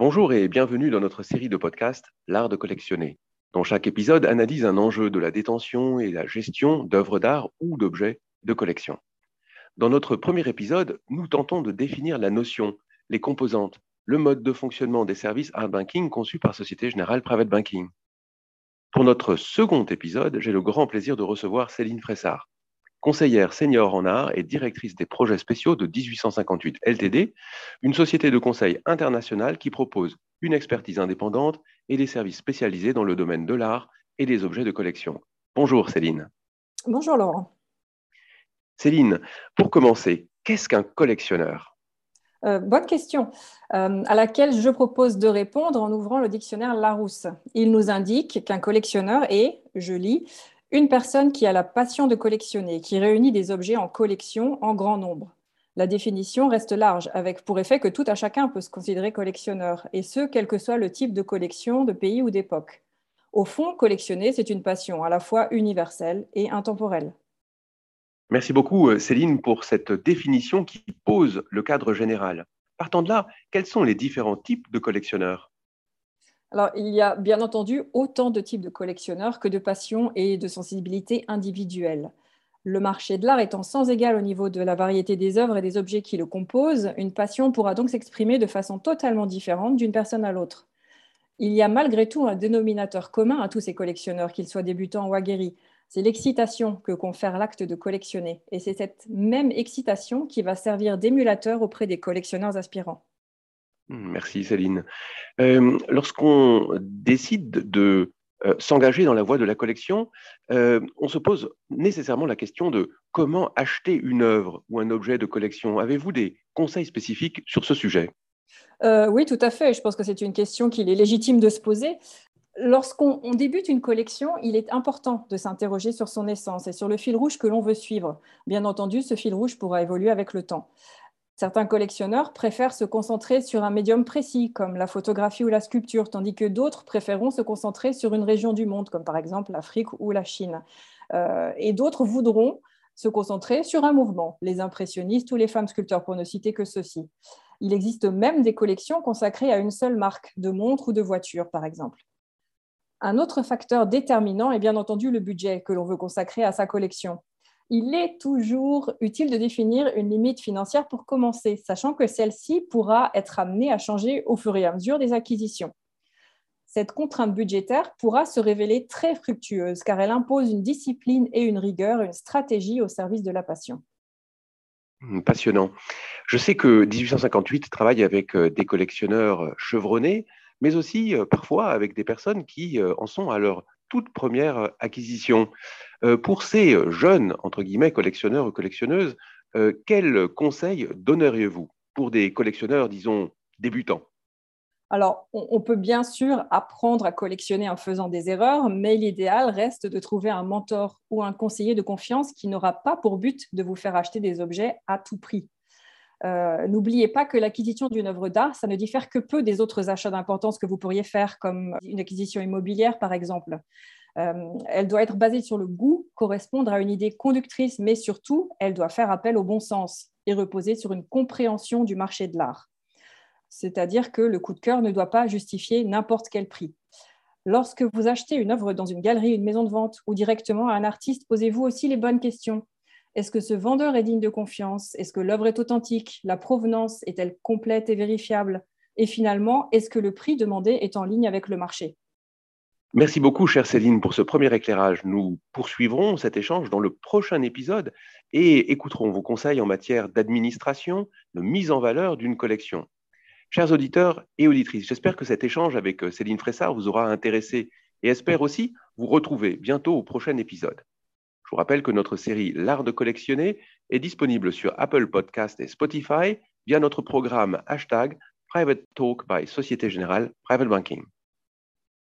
Bonjour et bienvenue dans notre série de podcasts L'art de collectionner, dont chaque épisode analyse un enjeu de la détention et la gestion d'œuvres d'art ou d'objets de collection. Dans notre premier épisode, nous tentons de définir la notion, les composantes, le mode de fonctionnement des services art banking conçus par Société Générale Private Banking. Pour notre second épisode, j'ai le grand plaisir de recevoir Céline Fressard, conseillère senior en art et directrice des projets spéciaux de 1858 LTD, une société de conseil internationale qui propose une expertise indépendante et des services spécialisés dans le domaine de l'art et des objets de collection. Bonjour Céline. Bonjour Laurent. Céline, pour commencer, qu'est-ce qu'un collectionneur? Euh, bonne question, euh, à laquelle je propose de répondre en ouvrant le dictionnaire Larousse. Il nous indique qu'un collectionneur est, je lis, une personne qui a la passion de collectionner, qui réunit des objets en collection en grand nombre. La définition reste large, avec pour effet que tout à chacun peut se considérer collectionneur, et ce, quel que soit le type de collection, de pays ou d'époque. Au fond, collectionner, c'est une passion à la fois universelle et intemporelle. Merci beaucoup, euh, Céline, pour cette définition qui pose le cadre général. Partant de là, quels sont les différents types de collectionneurs? Alors, il y a bien entendu autant de types de collectionneurs que de passions et de sensibilités individuelles. Le marché de l'art étant sans égal au niveau de la variété des œuvres et des objets qui le composent, une passion pourra donc s'exprimer de façon totalement différente d'une personne à l'autre. Il y a malgré tout un dénominateur commun à tous ces collectionneurs, qu'ils soient débutants ou aguerris. C'est l'excitation que confère l'acte de collectionner. Et c'est cette même excitation qui va servir d'émulateur auprès des collectionneurs aspirants. Merci Céline. Euh, lorsqu'on décide de euh, s'engager dans la voie de la collection, euh, on se pose nécessairement la question de comment acheter une œuvre ou un objet de collection. Avez-vous des conseils spécifiques sur ce sujet? Oui, tout à fait. Je pense que c'est une question qu'il est légitime de se poser. Lorsqu'on débute une collection, il est important de s'interroger sur son essence et sur le fil rouge que l'on veut suivre. Bien entendu, ce fil rouge pourra évoluer avec le temps. Certains collectionneurs préfèrent se concentrer sur un médium précis, comme la photographie ou la sculpture, tandis que d'autres préféreront se concentrer sur une région du monde, comme par exemple l'Afrique ou la Chine. Euh, et d'autres voudront se concentrer sur un mouvement, les impressionnistes ou les femmes sculpteurs, pour ne citer que ceux-ci. Il existe même des collections consacrées à une seule marque, de montres ou de voitures, par exemple. Un autre facteur déterminant est bien entendu le budget que l'on veut consacrer à sa collection il est toujours utile de définir une limite financière pour commencer, sachant que celle-ci pourra être amenée à changer au fur et à mesure des acquisitions. Cette contrainte budgétaire pourra se révéler très fructueuse car elle impose une discipline et une rigueur, une stratégie au service de la passion. Passionnant. Je sais que 1858 travaille avec euh, des collectionneurs chevronnés, mais aussi euh, parfois avec des personnes qui euh, en sont à leur toute première acquisition. Euh, pour ces jeunes, entre guillemets, collectionneurs ou collectionneuses, euh, quels conseils donneriez-vous pour des collectionneurs, disons, débutants? Alors, on peut bien sûr apprendre à collectionner en faisant des erreurs, mais l'idéal reste de trouver un mentor ou un conseiller de confiance qui n'aura pas pour but de vous faire acheter des objets à tout prix. Euh, n'oubliez pas que l'acquisition d'une œuvre d'art, ça ne diffère que peu des autres achats d'importance que vous pourriez faire, comme une acquisition immobilière, par exemple. Euh, elle doit être basée sur le goût, correspondre à une idée conductrice, mais surtout, elle doit faire appel au bon sens et reposer sur une compréhension du marché de l'art. C'est-à-dire que le coup de cœur ne doit pas justifier n'importe quel prix. Lorsque vous achetez une œuvre dans une galerie, une maison de vente ou directement à un artiste, posez-vous aussi les bonnes questions. Est-ce que ce vendeur est digne de confiance? Est-ce que l'œuvre est authentique? La provenance est-elle complète et vérifiable? Et finalement, est-ce que le prix demandé est en ligne avec le marché? Merci beaucoup, chère Céline, pour ce premier éclairage. Nous poursuivrons cet échange dans le prochain épisode et écouterons vos conseils en matière d'administration, de mise en valeur d'une collection. Chers auditeurs et auditrices, j'espère que cet échange avec Céline Fressard vous aura intéressé et espère aussi vous retrouver bientôt au prochain épisode. Je vous rappelle que notre série L'art de collectionner est disponible sur Apple Podcast et Spotify via notre programme hashtag Private Talk by Société Générale Private Banking.